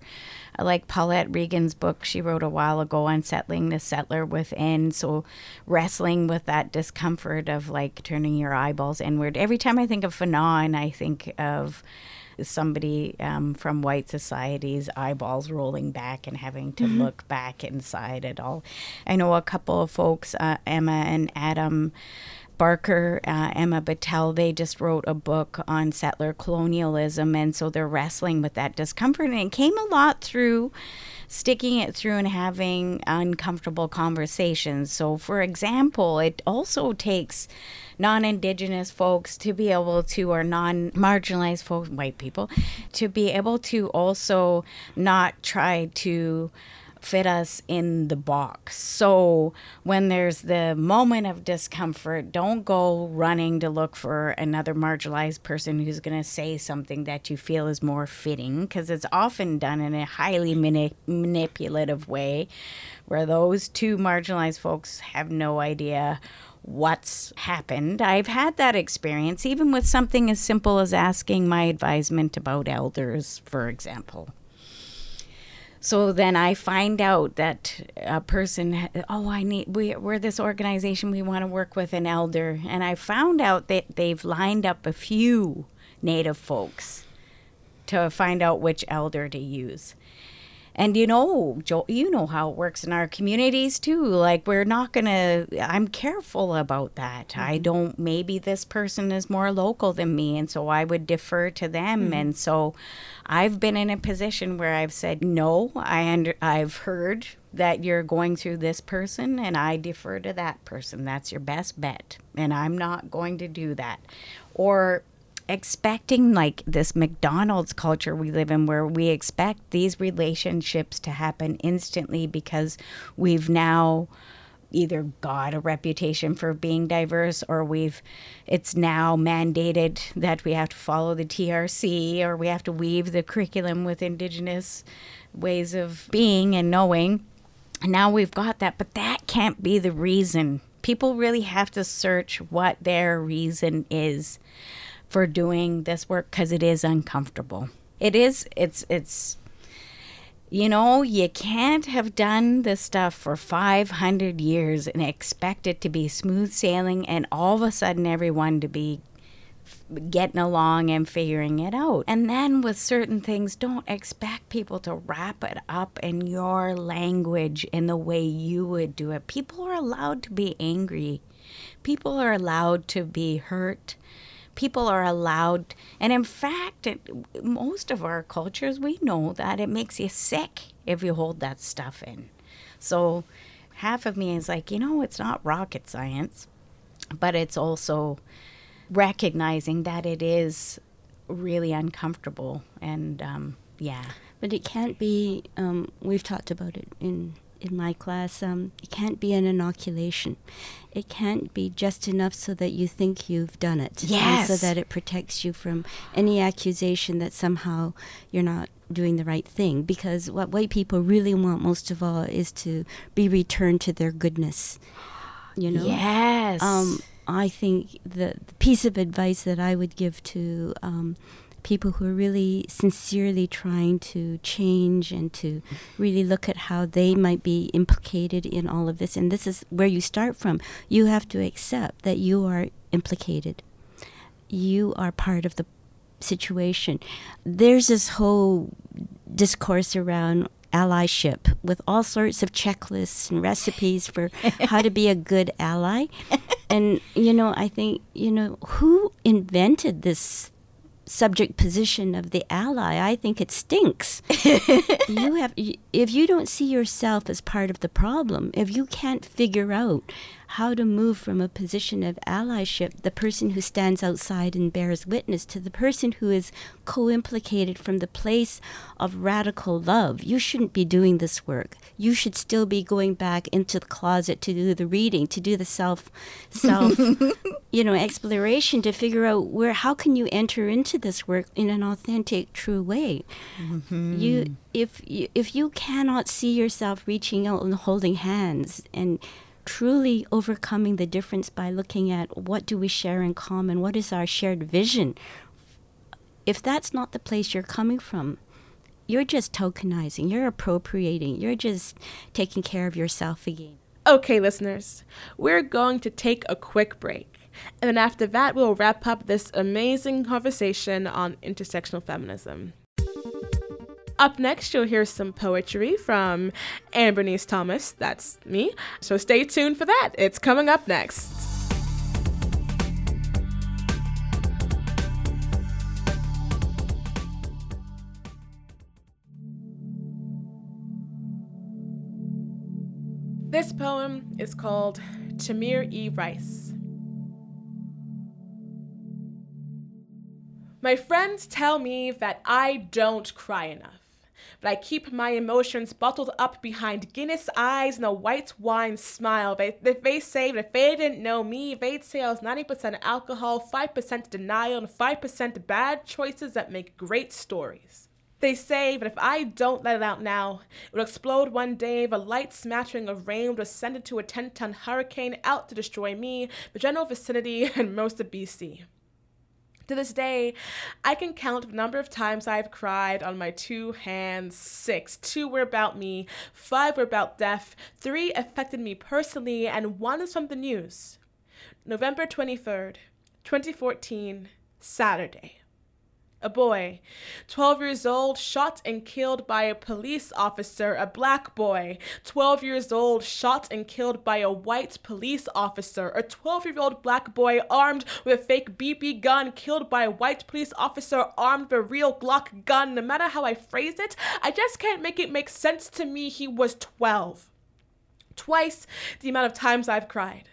like Paulette Regan's book she wrote a while ago Unsettling the settler within. So wrestling with that discomfort of like turning your eyeballs inward. Every time I think of Fanon, I think of somebody um, from white society's eyeballs rolling back and having to look back inside it all. I know a couple of folks, uh, Emma and Adam Barker, uh, Emma Battell, they just wrote a book on settler colonialism. And so they're wrestling with that discomfort. And it came a lot through sticking it through and having uncomfortable conversations. So, for example, it also takes non Indigenous folks to be able to, or non marginalized folks, white people, to be able to also not try to fit us in the box. So when there's the moment of discomfort, don't go running to look for another marginalized person who's going to say something that you feel is more fitting because it's often done in a highly mani- manipulative way where those two marginalized folks have no idea what's happened. I've had that experience even with something as simple as asking my advisement about elders, for example. So then I find out that a person, oh, I need, we, we're this organization, we want to work with an elder. And I found out that they've lined up a few Native folks to find out which elder to use. And you know, Joe, you know how it works in our communities too. Like we're not gonna. I'm careful about that. I mm-hmm. don't. Maybe this person is more local than me, and so I would defer to them. Mm-hmm. And so, I've been in a position where I've said no. I under. I've heard that you're going through this person, and I defer to that person. That's your best bet, and I'm not going to do that. Or expecting like this McDonald's culture we live in where we expect these relationships to happen instantly because we've now either got a reputation for being diverse or we've it's now mandated that we have to follow the TRC or we have to weave the curriculum with indigenous ways of being and knowing and now we've got that, but that can't be the reason. People really have to search what their reason is for doing this work because it is uncomfortable. It is, it's, it's, you know, you can't have done this stuff for 500 years and expect it to be smooth sailing and all of a sudden everyone to be getting along and figuring it out. And then with certain things, don't expect people to wrap it up in your language in the way you would do it. People are allowed to be angry, people are allowed to be hurt. People are allowed, and in fact, it, most of our cultures, we know that it makes you sick if you hold that stuff in. So, half of me is like, you know, it's not rocket science, but it's also recognizing that it is really uncomfortable and um, yeah But it can't be. Um, we've talked about it in in my class. Um, it can't be an inoculation. It can't be just enough so that you think you've done it. Yes. so that it protects you from any accusation that somehow you're not doing the right thing. Because what white people really want most of all is to be returned to their goodness. You know. yes Um, I think the, the piece of advice that I would give to um, people who are really sincerely trying to change and to really look at how they might be implicated in all of this, and this is where you start from. You have to accept that you are implicated. You are part of the situation. There's this whole discourse around allyship with all sorts of checklists and recipes for how to be a good ally. And you know, I think, you know, who invented this subject position of the ally? I think it stinks. you have if you don't see yourself as part of the problem, if you can't figure out how to move from a position of allyship, the person who stands outside and bears witness, to the person who is co implicated from the place of radical love. You shouldn't be doing this work. You should still be going back into the closet to do the reading, to do the self, self, you know, exploration, to figure out where, how can you enter into this work in an authentic, true way. Mm-hmm. You, if you, if you cannot see yourself reaching out and holding hands and truly overcoming the difference by looking at what do we share in common, what is our shared vision, if that's not the place you're coming from, you're just tokenizing, you're appropriating, you're just taking care of yourself again. Okay, listeners, we're going to take a quick break. And then after that, we'll wrap up this amazing conversation on intersectional feminism. Up next, you'll hear some poetry from Anne Thomas. That's me. So stay tuned for that. It's coming up next. This poem is called Tamir E. Rice. My friends tell me that I don't cry enough, but I keep my emotions bottled up behind Guinness eyes and a white wine smile. They, they, say that if they didn't know me, they'd say I was 90% alcohol, 5% denial, and 5% bad choices that make great stories. They say that if I don't let it out now, it will explode one day. The light smattering of rain will ascend into a 10 ton hurricane out to destroy me, the general vicinity, and most of BC. To this day, I can count the number of times I've cried on my two hands. Six. Two were about me, five were about death, three affected me personally, and one is from the news. November 23rd, 2014, Saturday. A boy, 12 years old, shot and killed by a police officer. A black boy, 12 years old, shot and killed by a white police officer. A 12 year old black boy armed with a fake BB gun, killed by a white police officer armed with a real Glock gun. No matter how I phrase it, I just can't make it make sense to me he was 12. Twice the amount of times I've cried.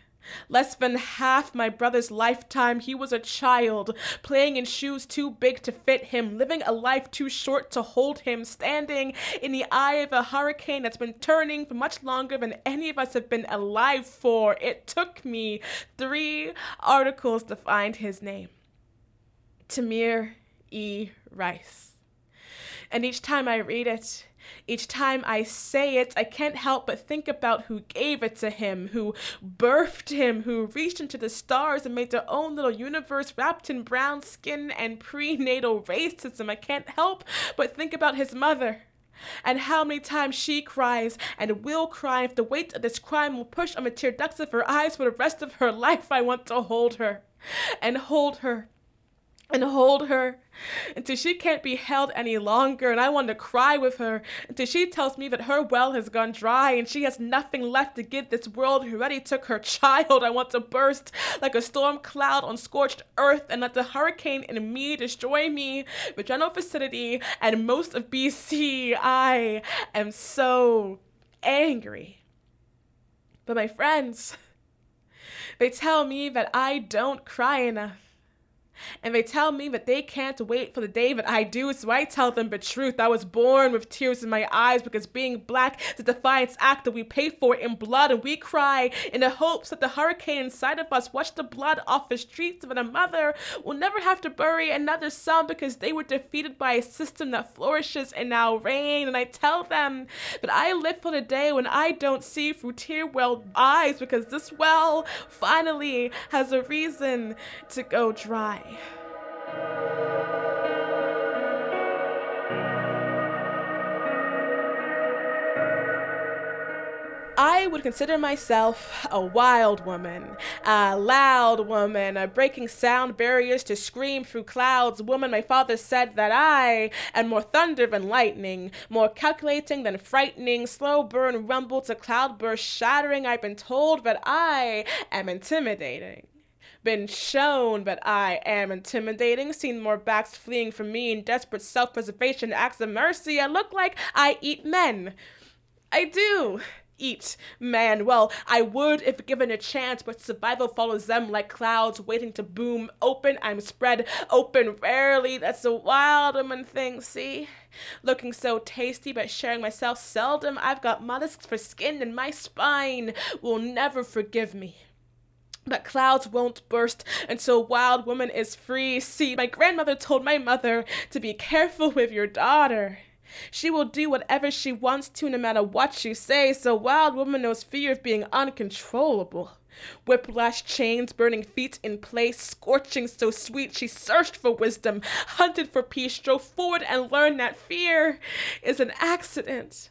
Less than half my brother's lifetime, he was a child, playing in shoes too big to fit him, living a life too short to hold him, standing in the eye of a hurricane that's been turning for much longer than any of us have been alive for. It took me three articles to find his name Tamir E. Rice. And each time I read it, each time I say it, I can't help but think about who gave it to him, who birthed him, who reached into the stars and made their own little universe wrapped in brown skin and prenatal racism. I can't help but think about his mother. And how many times she cries and will cry if the weight of this crime will push on the tear ducts of her eyes for the rest of her life. I want to hold her and hold her and hold her until she can't be held any longer. And I want to cry with her until she tells me that her well has gone dry and she has nothing left to give this world who already took her child. I want to burst like a storm cloud on scorched earth and let the hurricane in me destroy me, the general vicinity, and most of BC. I am so angry. But my friends, they tell me that I don't cry enough and they tell me that they can't wait for the day that I do, so I tell them the truth. I was born with tears in my eyes because being black is a defiance act that we pay for in blood, and we cry in the hopes that the hurricane inside of us wash the blood off the streets, and a mother will never have to bury another son because they were defeated by a system that flourishes in our reign. And I tell them that I live for the day when I don't see through tear-welled eyes because this well finally has a reason to go dry. I would consider myself a wild woman, a loud woman, a breaking sound barriers to scream through clouds woman. My father said that I am more thunder than lightning, more calculating than frightening, slow burn rumble to cloudburst shattering. I've been told that I am intimidating been shown that I am intimidating, seen more backs fleeing from me in desperate self preservation acts of mercy. I look like I eat men. I do eat man. Well, I would if given a chance, but survival follows them like clouds waiting to boom. Open, I'm spread open rarely. That's a wild woman thing, see? Looking so tasty, but sharing myself seldom. I've got mollusks for skin, and my spine will never forgive me. But clouds won't burst until Wild Woman is free. See, my grandmother told my mother to be careful with your daughter. She will do whatever she wants to, no matter what you say. So, Wild Woman knows fear of being uncontrollable. Whiplash chains, burning feet in place, scorching so sweet. She searched for wisdom, hunted for peace, strove forward and learned that fear is an accident.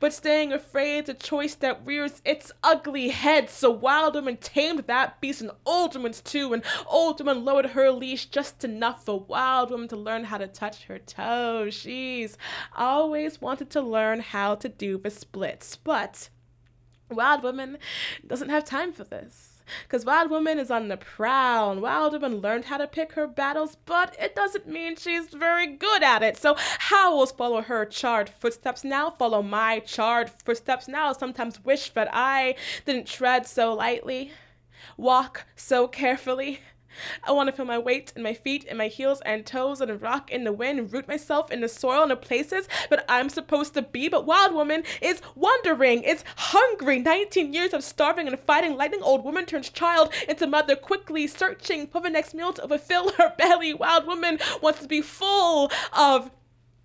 But staying afraid, a choice that rears its ugly head. So Wild Woman tamed that beast, and Old Woman's too. And Old Woman lowered her leash just enough for Wild Woman to learn how to touch her toes. She's always wanted to learn how to do the splits, but Wild Woman doesn't have time for this. Because Wild Woman is on the prowl, and Wild Woman learned how to pick her battles, but it doesn't mean she's very good at it. So howls follow her charred footsteps now, follow my charred footsteps now. Sometimes wish that I didn't tread so lightly, walk so carefully. I want to feel my weight in my feet, and my heels and toes, and rock in the wind, root myself in the soil and the places that I'm supposed to be. But Wild Woman is wandering, is hungry. 19 years of starving and fighting. Lightning old woman turns child into mother, quickly searching for the next meal to fulfill her belly. Wild Woman wants to be full of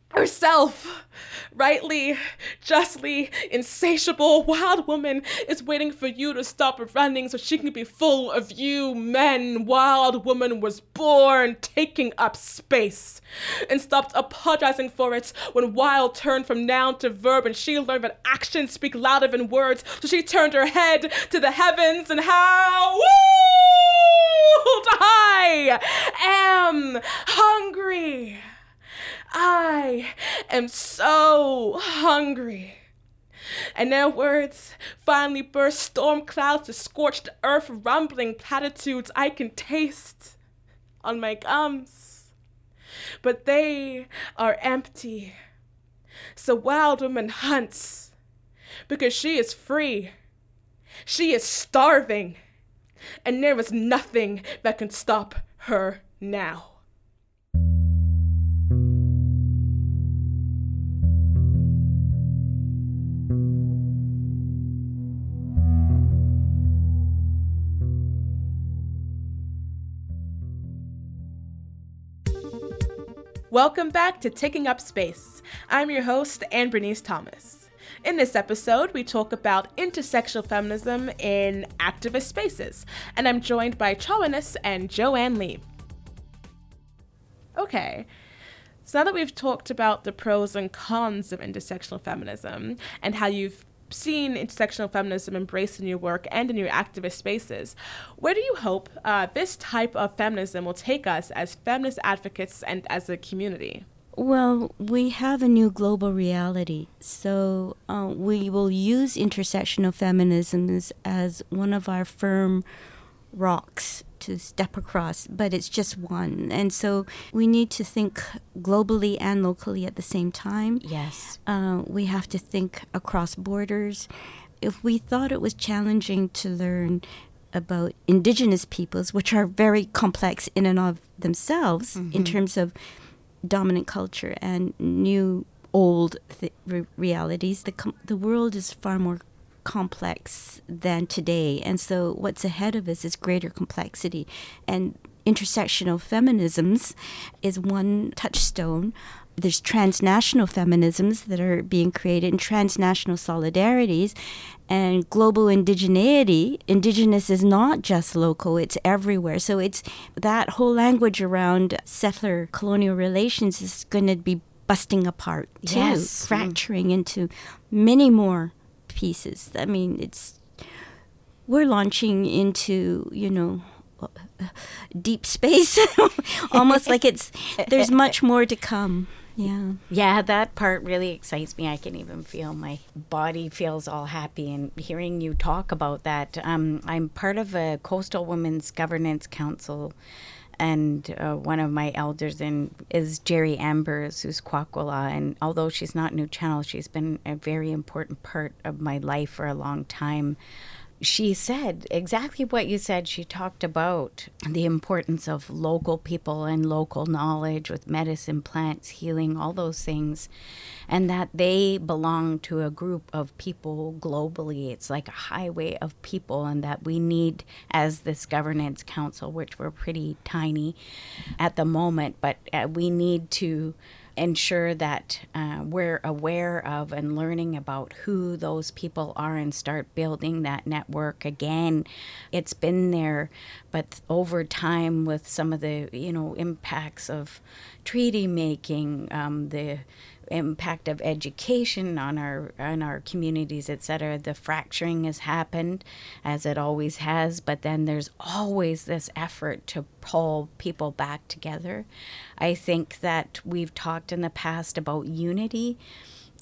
herself, rightly, justly, insatiable wild woman is waiting for you to stop running so she can be full of you men. Wild woman was born taking up space and stopped apologizing for it when wild turned from noun to verb and she learned that actions speak louder than words. So she turned her head to the heavens and howled, I am hungry. I am so hungry. And their words finally burst storm clouds to scorched earth, rumbling platitudes I can taste on my gums. But they are empty. So Wild Woman hunts because she is free. She is starving. And there is nothing that can stop her now. Welcome back to Taking Up Space. I'm your host, Anne Bernice Thomas. In this episode, we talk about intersectional feminism in activist spaces, and I'm joined by Chawanus and Joanne Lee. Okay, so now that we've talked about the pros and cons of intersectional feminism and how you've seen intersectional feminism embraced in your work and in your activist spaces, where do you hope uh, this type of feminism will take us as feminist advocates and as a community? Well, we have a new global reality. So uh, we will use intersectional feminisms as one of our firm rocks to step across, but it's just one. And so we need to think globally and locally at the same time. Yes. Uh, we have to think across borders. If we thought it was challenging to learn about indigenous peoples, which are very complex in and of themselves in terms of dominant culture and new old th- re- realities, the, com- the world is far more complex than today. And so what's ahead of us is greater complexity. And intersectional feminisms is one touchstone. There's transnational feminisms that are being created and transnational solidarities and global indigeneity. Indigenous is not just local, it's everywhere. So it's that whole language around settler colonial relations is going to be busting apart too, Yes. Mm-hmm. fracturing into many more pieces. I mean, it's we're launching into, you know, deep space almost like it's there's much more to come. Yeah. Yeah, that part really excites me. I can even feel my body feels all happy and hearing you talk about that. Um, I'm part of a Coastal Women's Governance Council, and uh, one of my elders in is Jerry Ambers, who's Kwakwala. And although she's not Nuu-chah-nulth, she's been a very important part of my life for a long time she said exactly what you said. She talked about the importance of local people and local knowledge with medicine, plants, healing, all those things, and that they belong to a group of people globally. It's like a highway of people, and that we need, as this governance council, which we're pretty tiny at the moment, but uh, we need to ensure that uh, we're aware of and learning about who those people are and start building that network again. It's been there, but over time, with some of the you know impacts of treaty making, um, the impact of education on our on our communities etc the fracturing has happened as it always has but then there's always this effort to pull people back together. I think that we've talked in the past about unity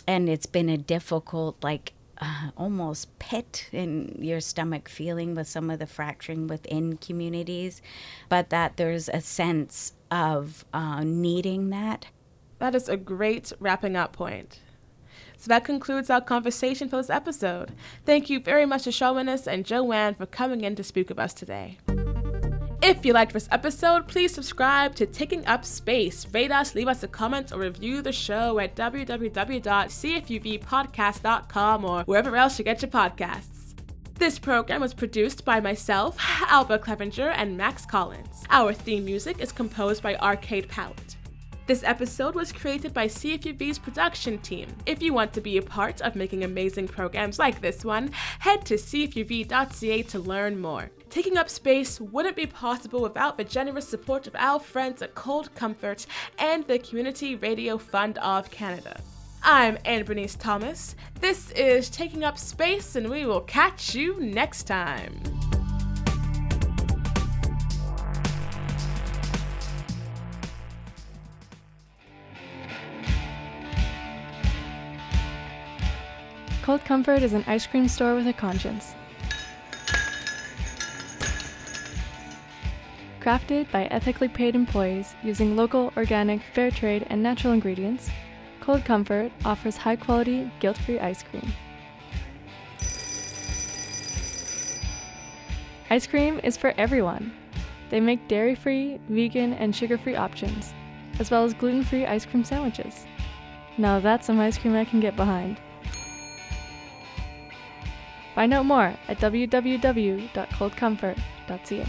and it's been a difficult like uh, almost pit in your stomach feeling with some of the fracturing within communities but that there's a sense of uh, needing that That is a great wrapping up point. So that concludes our conversation for this episode. Thank you very much to Chawanis and Joanne for coming in to speak with us today. If you liked this episode, please subscribe to Taking Up Space. Rate us, leave us a comment, or review the show at www.cfuvpodcast.com or wherever else you get your podcasts. This program was produced by myself, Alba Clevenger, and Max Collins. Our theme music is composed by Arcade Palette. This episode was created by CFUV's production team. If you want to be a part of making amazing programs like this one, head to cfuv.ca to learn more. Taking up space wouldn't be possible without the generous support of our friends at Cold Comfort and the Community Radio Fund of Canada. I'm Anne Bernice Thomas. This is Taking Up Space, and we will catch you next time. Cold Comfort is an ice cream store with a conscience. Crafted by ethically paid employees using local, organic, fair trade, and natural ingredients, Cold Comfort offers high quality, guilt free ice cream. Ice cream is for everyone. They make dairy free, vegan, and sugar free options, as well as gluten free ice cream sandwiches. Now that's some ice cream I can get behind. Find out more at www.coldcomfort.ca.